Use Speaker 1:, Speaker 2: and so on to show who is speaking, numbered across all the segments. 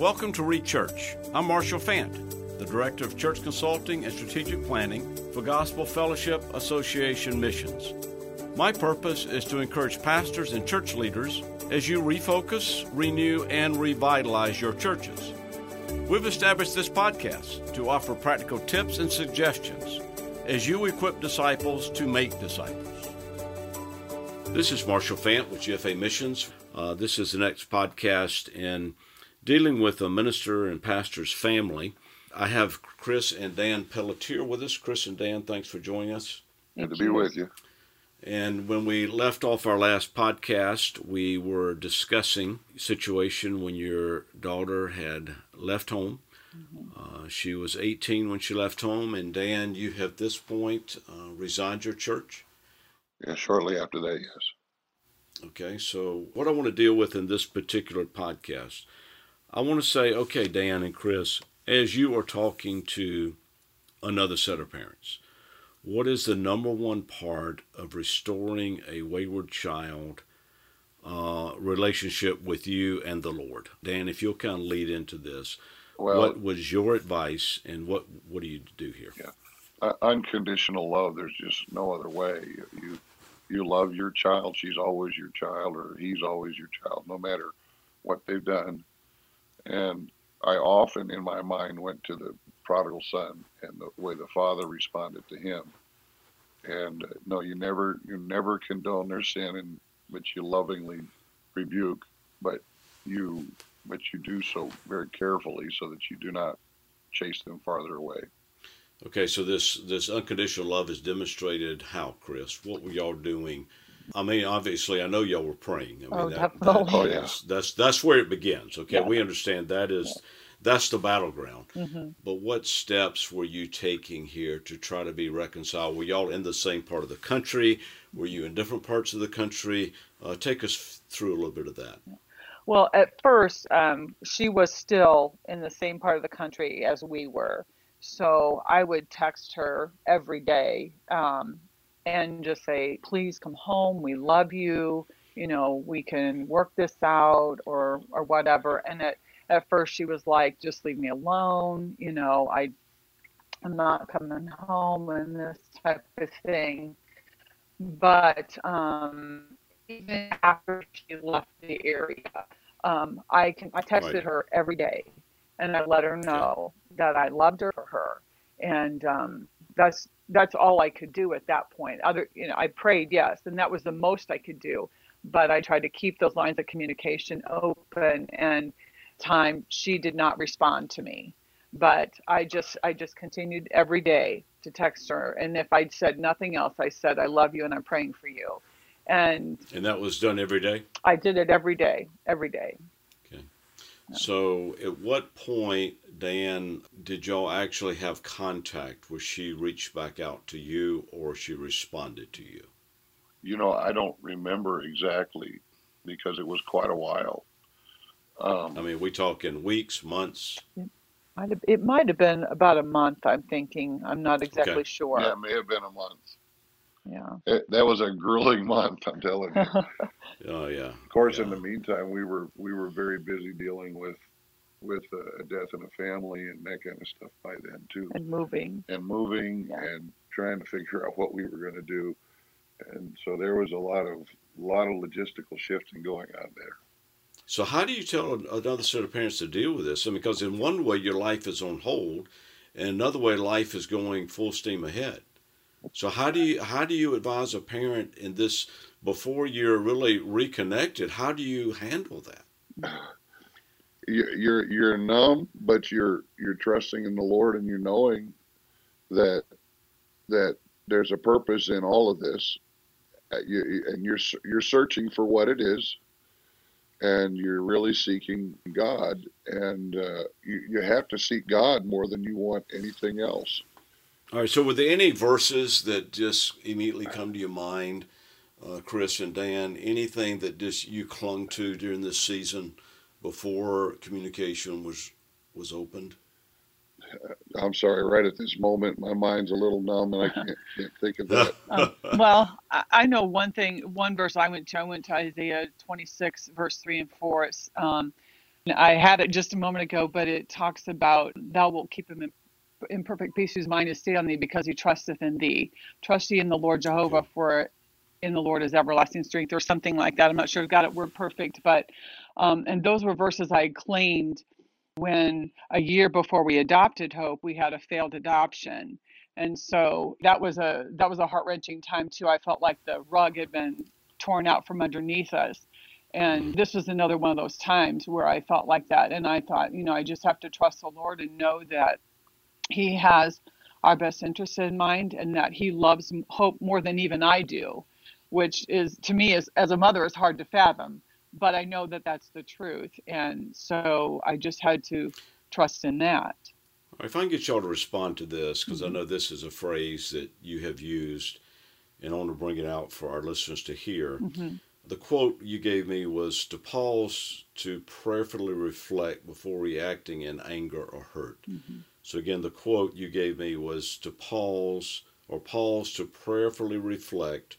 Speaker 1: Welcome to Rechurch. I'm Marshall Fant, the Director of Church Consulting and Strategic Planning for Gospel Fellowship Association Missions. My purpose is to encourage pastors and church leaders as you refocus, renew, and revitalize your churches. We've established this podcast to offer practical tips and suggestions as you equip disciples to make disciples. This is Marshall Fant with GFA Missions. Uh, this is the next podcast in dealing with a minister and pastor's family. I have Chris and Dan Pelletier with us. Chris and Dan, thanks for joining us.
Speaker 2: Good to be with you.
Speaker 1: And when we left off our last podcast, we were discussing situation when your daughter had left home. Mm-hmm. Uh, she was 18 when she left home, and Dan, you have at this point uh, resigned your church.
Speaker 2: Yeah, shortly after that, yes.
Speaker 1: Okay, so what I want to deal with in this particular podcast I want to say, okay, Dan and Chris, as you are talking to another set of parents, what is the number one part of restoring a wayward child uh, relationship with you and the Lord? Dan, if you'll kind of lead into this, well, what was your advice and what, what do you do here?
Speaker 2: Yeah. Uh, unconditional love, there's just no other way. You, you love your child, she's always your child, or he's always your child, no matter what they've done and I often, in my mind, went to the prodigal son and the way the father responded to him. And uh, no, you never, you never condone their sin, and but you lovingly rebuke, but you, but you do so very carefully so that you do not chase them farther away.
Speaker 1: Okay, so this this unconditional love is demonstrated how, Chris? What were y'all doing I mean, obviously, I know y'all were praying. I mean,
Speaker 3: oh, that, definitely. That,
Speaker 2: oh, yeah.
Speaker 1: That's that's where it begins. Okay, yeah. we understand that is yeah. that's the battleground.
Speaker 3: Mm-hmm.
Speaker 1: But what steps were you taking here to try to be reconciled? Were y'all in the same part of the country? Were you in different parts of the country? Uh, take us through a little bit of that.
Speaker 3: Well, at first, um, she was still in the same part of the country as we were. So I would text her every day um, and just say, please come home. We love you. You know, we can work this out or, or whatever. And at, at first she was like, just leave me alone. You know, I, I'm not coming home and this type of thing. But um, even after she left the area, um, I can I texted right. her every day, and I let her know that I loved her for her, and um, that's that's all I could do at that point. Other, you know, I prayed, yes, and that was the most I could do. But I tried to keep those lines of communication open. And time she did not respond to me, but I just I just continued every day to text her. And if I'd said nothing else, I said I love you and I'm praying for you. And
Speaker 1: and that was done every day.
Speaker 3: I did it every day, every day.
Speaker 1: Okay. So at what point Dan, did y'all actually have contact Was she reached back out to you or she responded to you?
Speaker 2: You know, I don't remember exactly because it was quite a while.
Speaker 1: Um, I mean, we talk in weeks, months.
Speaker 3: It might have been about a month. I'm thinking. I'm not exactly okay. sure.
Speaker 2: Yeah, it may have been a month.
Speaker 3: Yeah.
Speaker 2: It, that was a grueling month. I'm telling you.
Speaker 1: oh yeah.
Speaker 2: Of course,
Speaker 1: yeah.
Speaker 2: in the meantime, we were we were very busy dealing with with a death in a family and that kind of stuff by then too.
Speaker 3: And moving.
Speaker 2: And moving yeah. and trying to figure out what we were going to do. And so there was a lot of a lot of logistical shifting going on there.
Speaker 1: So how do you tell another set of parents to deal with this? I mean, because in one way your life is on hold, and another way life is going full steam ahead. So how do you how do you advise a parent in this before you're really reconnected? How do you handle that?
Speaker 2: you're you're numb, but you're you're trusting in the Lord and you're knowing that that there's a purpose in all of this, uh, and you're you're searching for what it is, and you're really seeking God, and uh, you you have to seek God more than you want anything else.
Speaker 1: All right. So, were there any verses that just immediately come to your mind, uh, Chris and Dan? Anything that just you clung to during this season? Before communication was was opened?
Speaker 2: I'm sorry. Right at this moment, my mind's a little numb, and I can't, can't think of that.
Speaker 3: Um, well, I know one thing. One verse I went to. I went to Isaiah 26, verse three and four. It's, um, I had it just a moment ago, but it talks about thou wilt keep him in, in perfect peace whose mind is stayed on thee because he trusteth in thee. Trust ye in the Lord Jehovah, for in the Lord is everlasting strength, or something like that. I'm not sure I've got it word perfect, but um, and those were verses I claimed when a year before we adopted Hope, we had a failed adoption. And so that was a that was a heart wrenching time too. I felt like the rug had been torn out from underneath us. And this was another one of those times where I felt like that. And I thought, you know, I just have to trust the Lord and know that He has our best interest in mind and that He loves hope more than even I do, which is to me, is, as a mother, is hard to fathom. But I know that that's the truth. And so I just had to trust in that.
Speaker 1: If I can get y'all to respond to this, because mm-hmm. I know this is a phrase that you have used, and I want to bring it out for our listeners to hear. Mm-hmm the quote you gave me was to pause to prayerfully reflect before reacting in anger or hurt. Mm-hmm. So again, the quote you gave me was to pause or pause to prayerfully reflect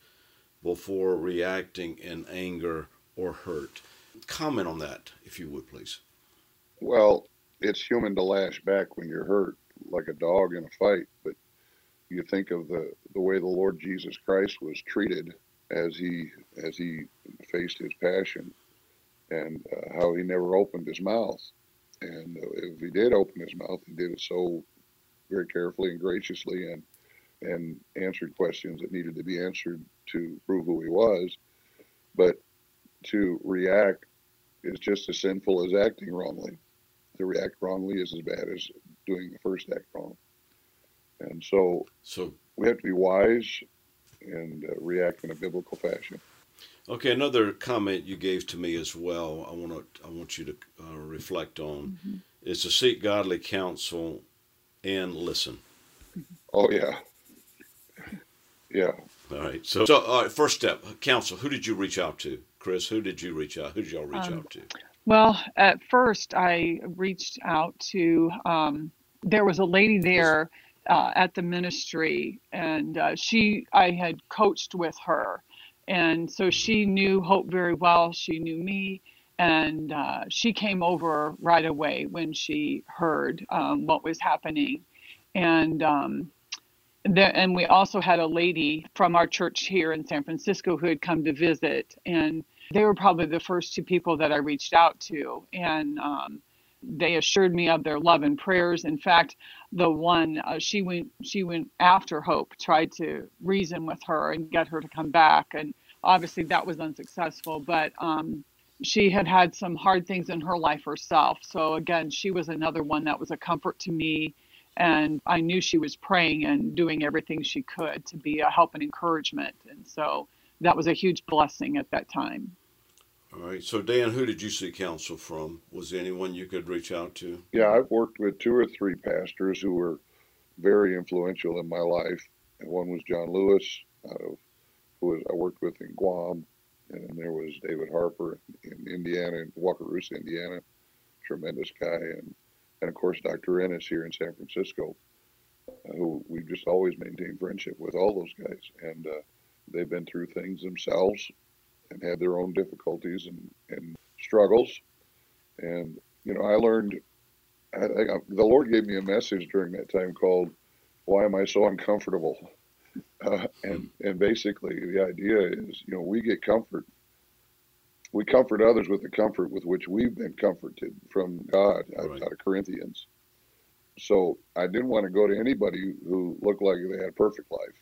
Speaker 1: before reacting in anger or hurt. Comment on that, if you would, please.
Speaker 2: Well, it's human to lash back when you're hurt, like a dog in a fight. But you think of the, the way the Lord Jesus Christ was treated as he as he faced his passion, and uh, how he never opened his mouth. And uh, if he did open his mouth, he did it so very carefully and graciously, and and answered questions that needed to be answered to prove who he was. But to react is just as sinful as acting wrongly. To react wrongly is as bad as doing the first act wrong. And so,
Speaker 1: so
Speaker 2: we have to be wise and uh, react in a biblical fashion.
Speaker 1: Okay, another comment you gave to me as well. I want to I want you to uh, reflect on mm-hmm. is to seek godly counsel and listen.
Speaker 2: Oh yeah, yeah.
Speaker 1: All right. So, so all right, first step, counsel. Who did you reach out to, Chris? Who did you reach out? Who did y'all reach um, out to?
Speaker 3: Well, at first I reached out to. Um, there was a lady there uh, at the ministry, and uh, she I had coached with her, and so she knew Hope very well. She knew me, and uh, she came over right away when she heard um, what was happening, and. Um, there, and we also had a lady from our church here in San Francisco who had come to visit, and they were probably the first two people that I reached out to. And um, they assured me of their love and prayers. In fact, the one uh, she went she went after Hope, tried to reason with her and get her to come back, and obviously that was unsuccessful. But um, she had had some hard things in her life herself. So again, she was another one that was a comfort to me. And I knew she was praying and doing everything she could to be a help and encouragement. And so that was a huge blessing at that time.
Speaker 1: All right. So, Dan, who did you seek counsel from? Was there anyone you could reach out to?
Speaker 2: Yeah, I've worked with two or three pastors who were very influential in my life. And one was John Lewis, who was, I worked with in Guam. And then there was David Harper in Indiana, in Wakarusa, Indiana. Tremendous guy. And, and of course, Dr. Ennis here in San Francisco, uh, who we've just always maintained friendship with all those guys. And uh, they've been through things themselves and had their own difficulties and, and struggles. And, you know, I learned, I, I, the Lord gave me a message during that time called, Why Am I So Uncomfortable? Uh, and, and basically, the idea is, you know, we get comfort. We comfort others with the comfort with which we've been comforted from God right. out of Corinthians. So I didn't want to go to anybody who looked like they had a perfect life.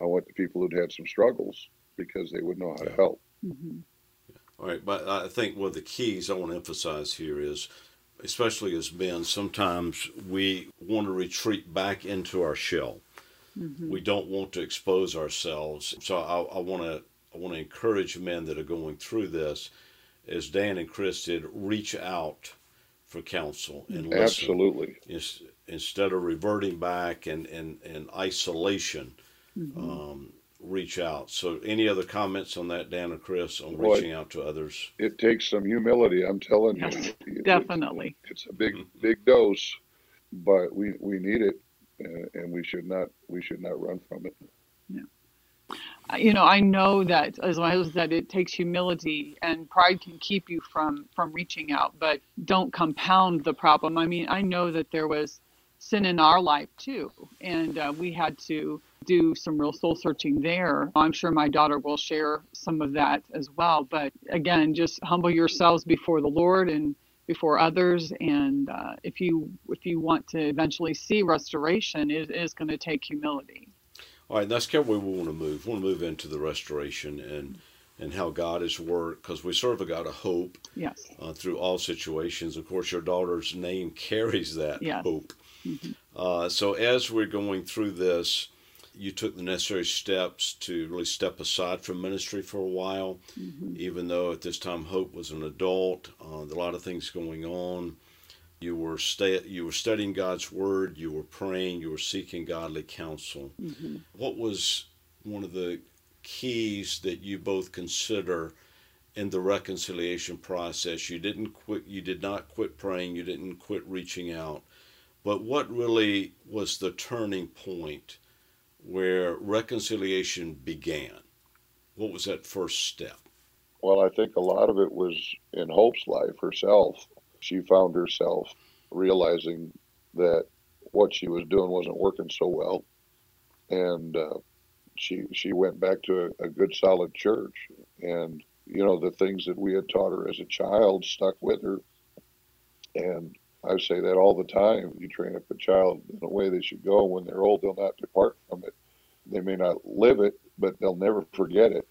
Speaker 2: I went to people who'd had some struggles because they would know how to help. Mm-hmm.
Speaker 1: All right, but I think one of the keys I want to emphasize here is, especially as men, sometimes we want to retreat back into our shell. Mm-hmm. We don't want to expose ourselves. So I, I want to I want to encourage men that are going through this, as Dan and Chris did, reach out for counsel and listen.
Speaker 2: Absolutely.
Speaker 1: Instead of reverting back and in, in, in isolation. Mm-hmm. Um, reach out. So, any other comments on that, Dan or Chris, on well, reaching out to others?
Speaker 2: It takes some humility. I'm telling yes,
Speaker 3: you, definitely.
Speaker 2: It's, it's, a big, big dose, but we we need it, and we should not we should not run from it.
Speaker 3: Yeah. you know, I know that as my husband said, it takes humility and pride can keep you from from reaching out, but don't compound the problem. I mean, I know that there was sin in our life too, and uh, we had to do some real soul searching there. I'm sure my daughter will share some of that as well. But again, just humble yourselves before the Lord and before others. And uh, if you if you want to eventually see restoration, it is going to take humility.
Speaker 1: All right, that's kind of where we want to move. We want to move into the restoration and and how God is worked because we serve a God of hope.
Speaker 3: Yes.
Speaker 1: Uh, through all situations, of course, your daughter's name carries that
Speaker 3: yes.
Speaker 1: hope.
Speaker 3: Mm-hmm.
Speaker 1: Uh, so as we're going through this, you took the necessary steps to really step aside from ministry for a while,
Speaker 3: mm-hmm.
Speaker 1: even though at this time Hope was an adult. Uh, a lot of things going on. You were stay, you were studying God's word. You were praying. You were seeking godly counsel.
Speaker 3: Mm-hmm.
Speaker 1: What was one of the keys that you both consider in the reconciliation process? You didn't quit. You did not quit praying. You didn't quit reaching out. But what really was the turning point? Where reconciliation began? What was that first step?
Speaker 2: Well, I think a lot of it was in Hope's life herself. She found herself realizing that what she was doing wasn't working so well, and uh, she she went back to a, a good solid church. And you know the things that we had taught her as a child stuck with her, and I say that all the time. You train up a child in a way they should go. When they're old, they'll not depart. They may not live it, but they'll never forget it.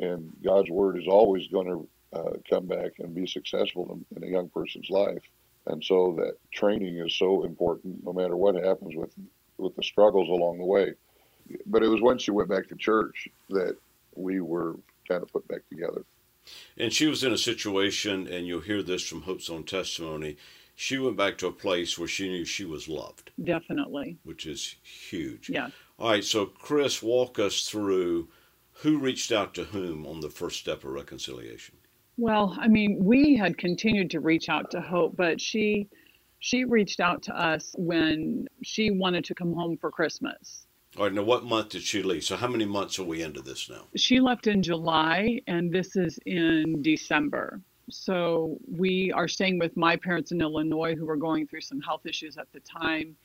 Speaker 2: And God's word is always going to uh, come back and be successful in, in a young person's life. And so that training is so important, no matter what happens with with the struggles along the way. But it was when she went back to church that we were kind of put back together.
Speaker 1: And she was in a situation, and you'll hear this from Hope's own testimony she went back to a place where she knew she was loved.
Speaker 3: Definitely.
Speaker 1: Which is huge.
Speaker 3: Yeah.
Speaker 1: All right, so Chris, walk us through who reached out to whom on the first step of reconciliation.
Speaker 3: Well, I mean, we had continued to reach out to Hope, but she she reached out to us when she wanted to come home for Christmas.
Speaker 1: All right, now what month did she leave? So how many months are we into this now?
Speaker 3: She left in July, and this is in December. So we are staying with my parents in Illinois who were going through some health issues at the time.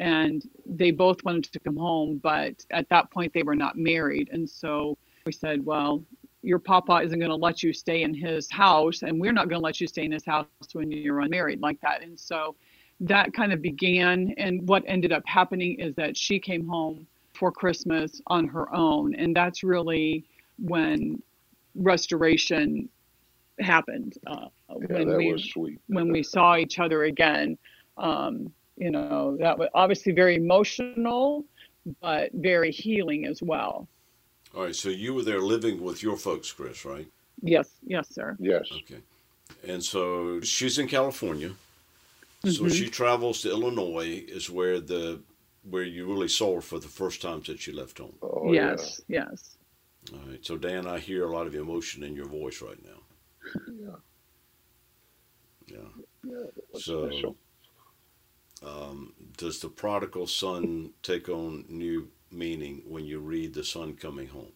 Speaker 3: And they both wanted to come home, but at that point they were not married. And so we said, well, your papa isn't going to let you stay in his house, and we're not going to let you stay in his house when you're unmarried like that. And so that kind of began. And what ended up happening is that she came home for Christmas on her own. And that's really when restoration happened
Speaker 2: uh, yeah, when we
Speaker 3: when we saw each other again. Um, you know, that was obviously very emotional, but very healing as well.
Speaker 1: All right, so you were there living with your folks, Chris, right?
Speaker 3: Yes, yes, sir.
Speaker 2: Yes.
Speaker 1: Okay. And so she's in California. Mm-hmm. So she travels to Illinois, is where the where you really saw her for the first time since she left home.
Speaker 2: Oh,
Speaker 3: yes, yeah. yes.
Speaker 1: All right. So Dan, I hear a lot of emotion in your voice right now.
Speaker 2: Yeah.
Speaker 1: Yeah. yeah so, um, does the prodigal son take on new meaning when you read the son coming home?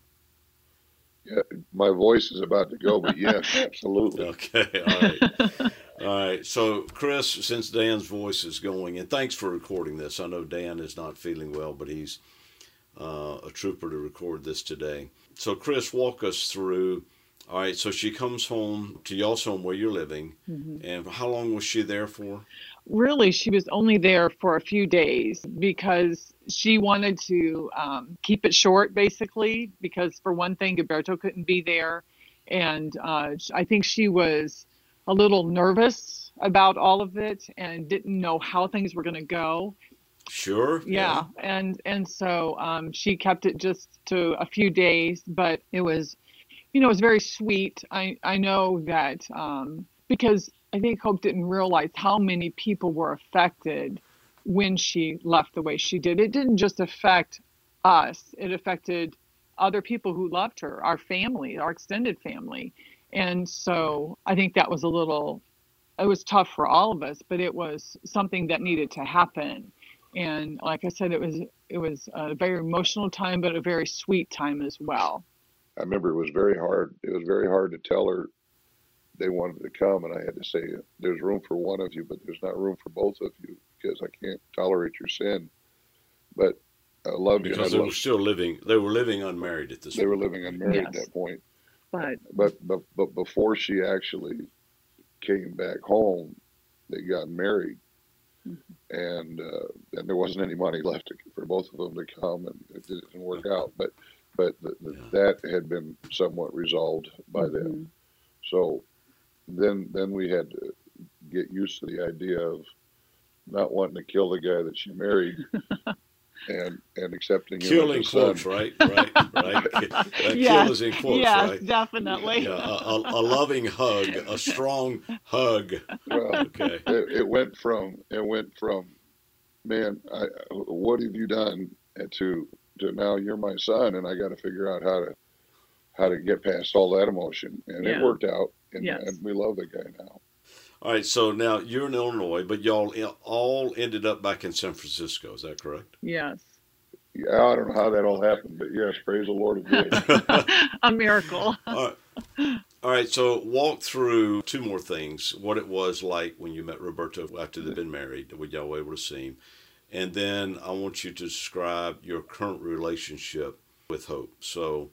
Speaker 2: Yeah, my voice is about to go, but yes, absolutely.
Speaker 1: Okay, all right. all right. So, Chris, since Dan's voice is going, and thanks for recording this. I know Dan is not feeling well, but he's uh, a trooper to record this today. So, Chris, walk us through all right, so she comes home to y'all's home where you're living, mm-hmm. and how long was she there for?
Speaker 3: Really, she was only there for a few days because she wanted to um, keep it short, basically. Because for one thing, Gilberto couldn't be there, and uh, I think she was a little nervous about all of it and didn't know how things were going to go.
Speaker 1: Sure.
Speaker 3: Yeah. yeah, and and so um, she kept it just to a few days, but it was you know, it was very sweet. I, I know that um, because I think Hope didn't realize how many people were affected when she left the way she did. It didn't just affect us, it affected other people who loved her, our family, our extended family. And so I think that was a little, it was tough for all of us, but it was something that needed to happen. And like I said, it was it was a very emotional time, but a very sweet time as well.
Speaker 2: I remember it was very hard. It was very hard to tell her they wanted to come, and I had to say, "There's room for one of you, but there's not room for both of you because I can't tolerate your sin." But I love
Speaker 1: you. Because they were still living. They were living unmarried at this.
Speaker 2: They point. were living unmarried yes. at that point.
Speaker 3: But
Speaker 2: but but but before she actually came back home, they got married, mm-hmm. and uh, and there wasn't any money left to, for both of them to come, and it didn't work out. But but the, the, yeah. that had been somewhat resolved by mm-hmm. them. So then then we had to get used to the idea of not wanting to kill the guy that she married and and accepting
Speaker 1: killing quotes, right, right, right. That
Speaker 3: yes,
Speaker 1: kill in quotes,
Speaker 3: yes,
Speaker 1: right?
Speaker 3: definitely.
Speaker 1: Yeah, a, a, a, loving hug, a strong hug.
Speaker 2: Well, okay. It, it, went from it went from, man, I, what have you done? To to now you're my son, and I got to figure out how to how to get past all that emotion, and yeah. it worked out, and, yes. and we love the guy now.
Speaker 1: All right, so now you're in Illinois, but y'all all ended up back in San Francisco. Is that correct?
Speaker 3: Yes.
Speaker 2: Yeah, I don't know how that all happened, but yes, praise the Lord.
Speaker 3: A miracle.
Speaker 1: all right. All right, so walk through two more things. What it was like when you met Roberto after they'd been married, when y'all were able to see him. And then I want you to describe your current relationship with Hope. So,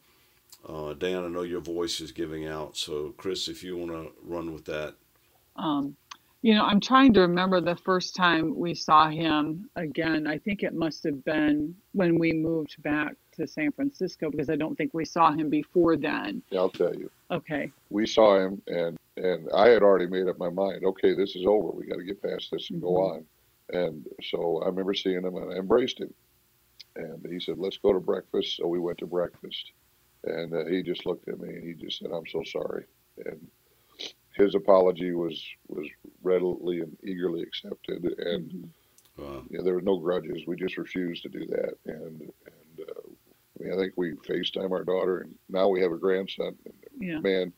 Speaker 1: uh, Dan, I know your voice is giving out. So, Chris, if you want to run with that.
Speaker 3: Um, you know, I'm trying to remember the first time we saw him again. I think it must have been when we moved back to San Francisco because I don't think we saw him before then.
Speaker 2: Yeah, I'll tell you.
Speaker 3: Okay.
Speaker 2: We saw him, and and I had already made up my mind. Okay, this is over. We got to get past this and mm-hmm. go on. And so I remember seeing him, and I embraced him. And he said, "Let's go to breakfast." So we went to breakfast, and uh, he just looked at me and he just said, "I'm so sorry." And his apology was was readily and eagerly accepted, and mm-hmm. wow. you know, there were no grudges. We just refused to do that, and and uh, I mean, I think we Facetime our daughter, and now we have a grandson.
Speaker 3: Yeah.
Speaker 2: Man,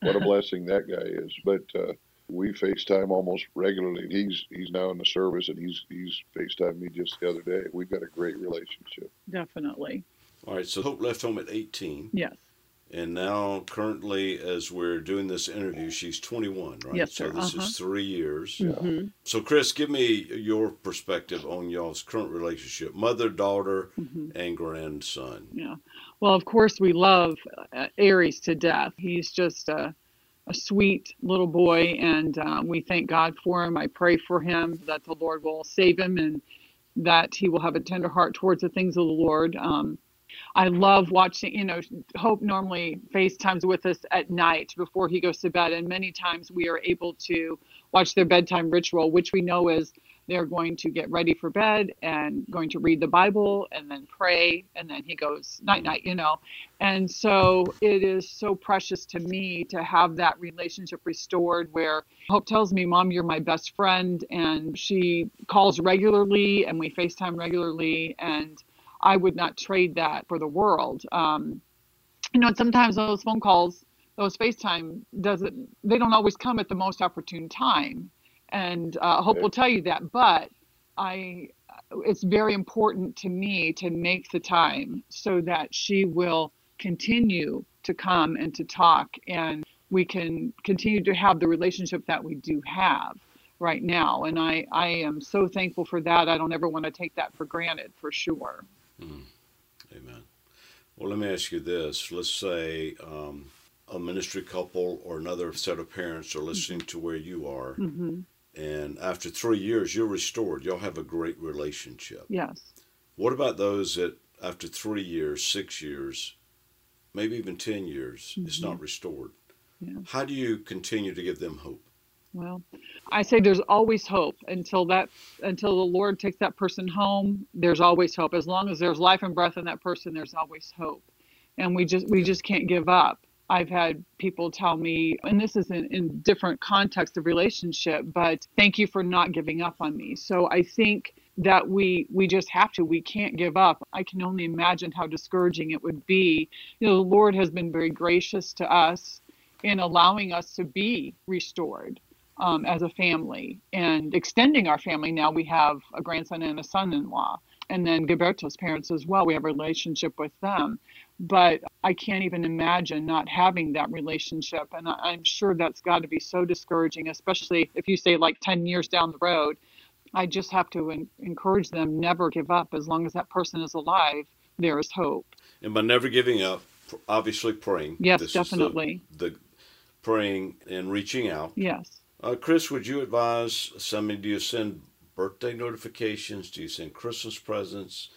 Speaker 2: what a blessing that guy is! But uh, we FaceTime almost regularly. He's he's now in the service, and he's he's FaceTime me just the other day. We've got a great relationship.
Speaker 3: Definitely.
Speaker 1: All right. So Hope left home at 18.
Speaker 3: Yes.
Speaker 1: And now, currently, as we're doing this interview, she's 21, right?
Speaker 3: Yes, sir.
Speaker 1: So this
Speaker 3: uh-huh.
Speaker 1: is three years.
Speaker 3: Mm-hmm.
Speaker 1: So, Chris, give me your perspective on y'all's current relationship, mother, daughter, mm-hmm. and grandson.
Speaker 3: Yeah. Well, of course, we love uh, Aries to death. He's just a, a sweet little boy, and uh, we thank God for him. I pray for him that the Lord will save him and that he will have a tender heart towards the things of the Lord. Um, I love watching, you know, Hope normally FaceTimes with us at night before he goes to bed. And many times we are able to watch their bedtime ritual, which we know is they're going to get ready for bed and going to read the Bible and then pray. And then he goes night night, you know. And so it is so precious to me to have that relationship restored where Hope tells me, Mom, you're my best friend. And she calls regularly and we FaceTime regularly. And I would not trade that for the world. Um, you know, sometimes those phone calls, those FaceTime doesn't, they don't always come at the most opportune time. And uh, Hope will tell you that. But I, it's very important to me to make the time so that she will continue to come and to talk and we can continue to have the relationship that we do have right now and i i am so thankful for that i don't ever want to take that for granted for sure
Speaker 1: Mm. Amen. Well, let me ask you this. Let's say um, a ministry couple or another set of parents are listening to where you are,
Speaker 3: mm-hmm.
Speaker 1: and after three years, you're restored. Y'all have a great relationship.
Speaker 3: Yes.
Speaker 1: What about those that after three years, six years, maybe even 10 years, mm-hmm. it's not restored?
Speaker 3: Yeah.
Speaker 1: How do you continue to give them hope?
Speaker 3: Well, I say there's always hope until that until the Lord takes that person home. There's always hope. As long as there's life and breath in that person, there's always hope. And we just we just can't give up. I've had people tell me, and this is in, in different context of relationship, but thank you for not giving up on me. So I think that we we just have to. We can't give up. I can only imagine how discouraging it would be. You know, the Lord has been very gracious to us in allowing us to be restored um, as a family and extending our family. Now we have a grandson and a son in law. And then Gilberto's parents as well. We have a relationship with them. But I can't even imagine not having that relationship. And I'm sure that's got to be so discouraging, especially if you say like 10 years down the road. I just have to en- encourage them never give up as long as that person is alive. There is hope.
Speaker 1: And by never giving up, obviously praying.
Speaker 3: Yes, this definitely.
Speaker 1: The, the, praying and reaching out.
Speaker 3: Yes.
Speaker 1: Uh, Chris, would you advise somebody? Do you send birthday notifications? Do you send Christmas presents?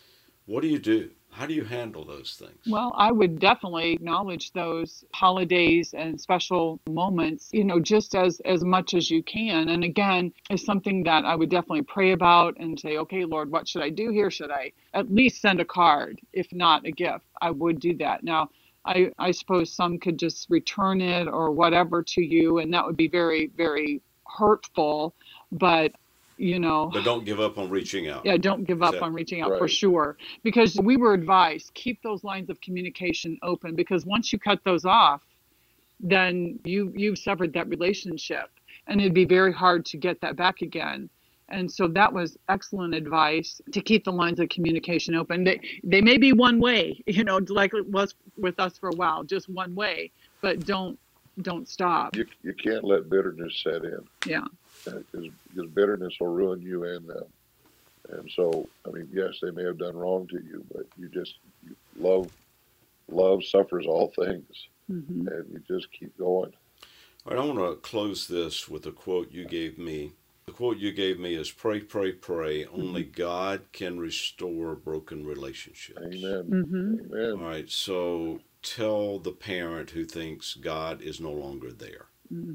Speaker 1: What do you do? How do you handle those things?
Speaker 3: Well, I would definitely acknowledge those holidays and special moments, you know, just as as much as you can. And again, it's something that I would definitely pray about and say, okay, Lord, what should I do here? Should I at least send a card, if not a gift? I would do that. Now, I, I suppose some could just return it or whatever to you, and that would be very, very hurtful. But you know
Speaker 1: but don't give up on reaching out
Speaker 3: yeah don't give up that, on reaching out right. for sure because we were advised keep those lines of communication open because once you cut those off then you you've severed that relationship and it'd be very hard to get that back again and so that was excellent advice to keep the lines of communication open they they may be one way you know like it was with us for a while just one way but don't don't stop
Speaker 2: you, you can't let bitterness set in
Speaker 3: yeah
Speaker 2: because bitterness will ruin you and them. And so, I mean, yes, they may have done wrong to you, but you just you love love suffers all things, mm-hmm. and you just keep going.
Speaker 1: All right, I want to close this with a quote you gave me. The quote you gave me is "Pray, pray, pray. Mm-hmm. Only God can restore broken relationships."
Speaker 2: Amen. Mm-hmm. Amen.
Speaker 1: All right, so tell the parent who thinks God is no longer there. Mm-hmm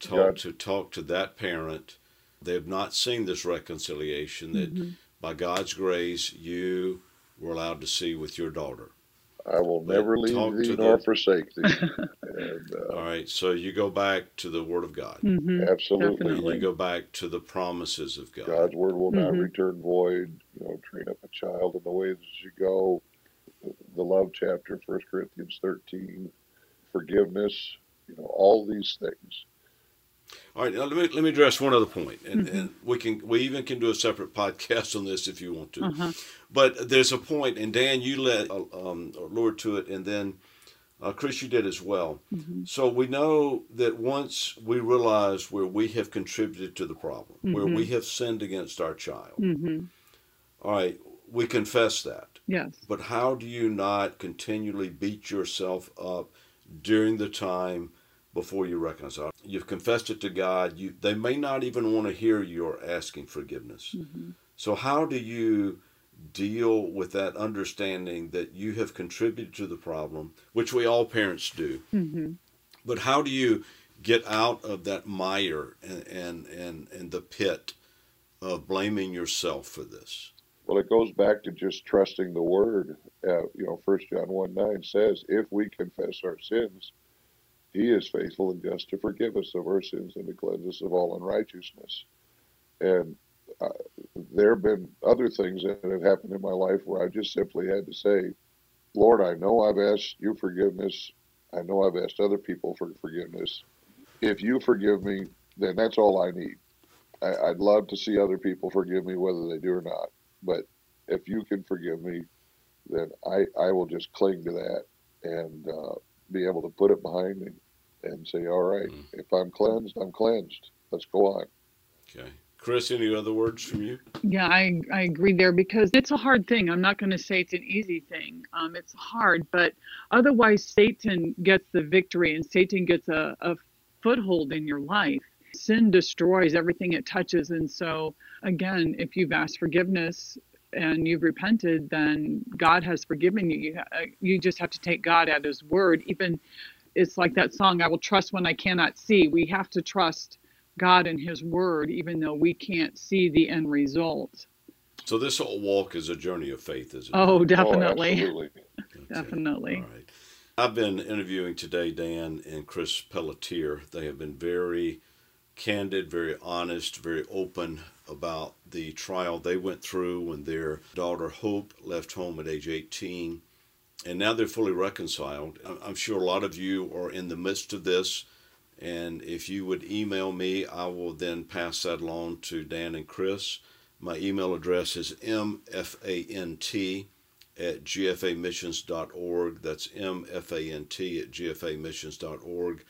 Speaker 1: talk to talk to that parent. They have not seen this reconciliation that mm-hmm. by God's grace you were allowed to see with your daughter.
Speaker 2: I will but never leave thee nor the, forsake thee.
Speaker 1: and, uh, all right, so you go back to the Word of God.
Speaker 2: Mm-hmm, Absolutely.
Speaker 1: And you go back to the promises of God.
Speaker 2: God's Word will mm-hmm. not return void. You know, train up a child in the way that you go. The love chapter, First Corinthians 13, forgiveness, you know, all these things
Speaker 1: all right, now let me let me address one other point, and, mm-hmm. and we can we even can do a separate podcast on this if you want to. Uh-huh. But there's a point, and Dan, you led uh, um, lured to it, and then uh, Chris, you did as well. Mm-hmm. So we know that once we realize where we have contributed to the problem, mm-hmm. where we mm-hmm. have sinned against our child, mm-hmm. all right, we confess that.
Speaker 3: Yes.
Speaker 1: But how do you not continually beat yourself up during the time? Before you reconcile. You've confessed it to God. You, they may not even want to hear you're asking forgiveness. Mm-hmm. So, how do you deal with that understanding that you have contributed to the problem, which we all parents do? Mm-hmm. But how do you get out of that mire and, and, and, and the pit of blaming yourself for this?
Speaker 2: Well, it goes back to just trusting the word. Uh, you know, First John 1 9 says, if we confess our sins, he is faithful and just to forgive us of our sins and to cleanse us of all unrighteousness. And uh, there have been other things that have happened in my life where I just simply had to say, Lord, I know I've asked you forgiveness. I know I've asked other people for forgiveness. If you forgive me, then that's all I need. I, would love to see other people forgive me, whether they do or not. But if you can forgive me, then I, I will just cling to that and uh, be able to put it behind me and say, all right, mm. if I'm cleansed, I'm cleansed. Let's go on.
Speaker 1: Okay. Chris, any other words from you?
Speaker 3: Yeah, I, I agree there because it's a hard thing. I'm not going to say it's an easy thing. Um, it's hard, but otherwise, Satan gets the victory and Satan gets a, a foothold in your life. Sin destroys everything it touches. And so, again, if you've asked forgiveness and you've repented, then God has forgiven you. You, uh, you just have to take God at His word, even it's like that song, I will trust when I cannot see. We have to trust God and His Word, even though we can't see the end result.
Speaker 1: So this whole walk is a journey of faith, isn't
Speaker 3: it? Oh, oh definitely. Oh, okay. definitely.
Speaker 1: All right. I've been interviewing today Dan and Chris Pelletier. They have been very candid, very honest, very open about the trial they went through when their daughter Hope left home at age 18 and now they're fully reconciled. I'm sure a lot of you are in the midst of this, And if you would email me, I will then pass that along to Dan and Chris. My email address is mfant at gfamissions.org. That's mfant at gfamissions.org.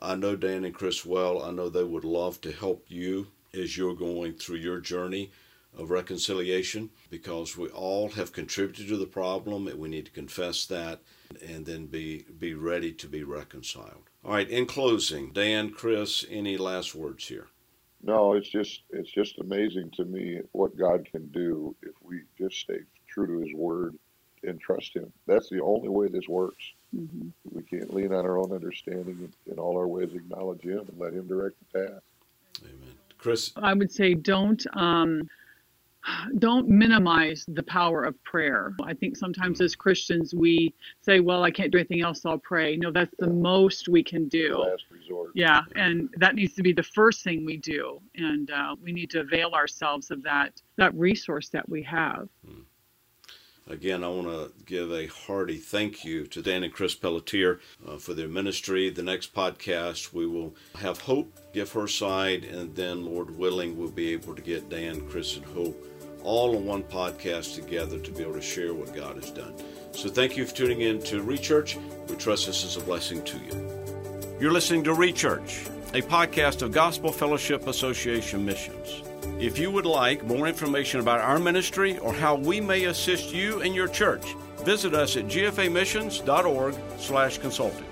Speaker 1: I know Dan and Chris well. I know they would love to help you as you're going through your journey of reconciliation because we all have contributed to the problem and we need to confess that and then be be ready to be reconciled. All right, in closing, Dan, Chris, any last words here?
Speaker 2: No, it's just it's just amazing to me what God can do if we just stay true to his word and trust him. That's the only way this works. Mm-hmm. We can't lean on our own understanding and in all our ways acknowledge him and let him direct the path.
Speaker 1: Amen. Chris?
Speaker 3: I would say don't um, don't minimize the power of prayer. I think sometimes as Christians we say, "Well, I can't do anything else, so I'll pray." No, that's the most we can do.
Speaker 2: Last resort.
Speaker 3: Yeah, and that needs to be the first thing we do, and uh, we need to avail ourselves of that that resource that we have. Hmm.
Speaker 1: Again, I want to give a hearty thank you to Dan and Chris Pelletier uh, for their ministry. The next podcast, we will have Hope give her side, and then, Lord willing, we'll be able to get Dan, Chris, and Hope all in one podcast together to be able to share what God has done. So thank you for tuning in to Rechurch. We trust this is a blessing to you. You're listening to Rechurch, a podcast of Gospel Fellowship Association Missions. If you would like more information about our ministry or how we may assist you and your church, visit us at gfamissions.org/consulting.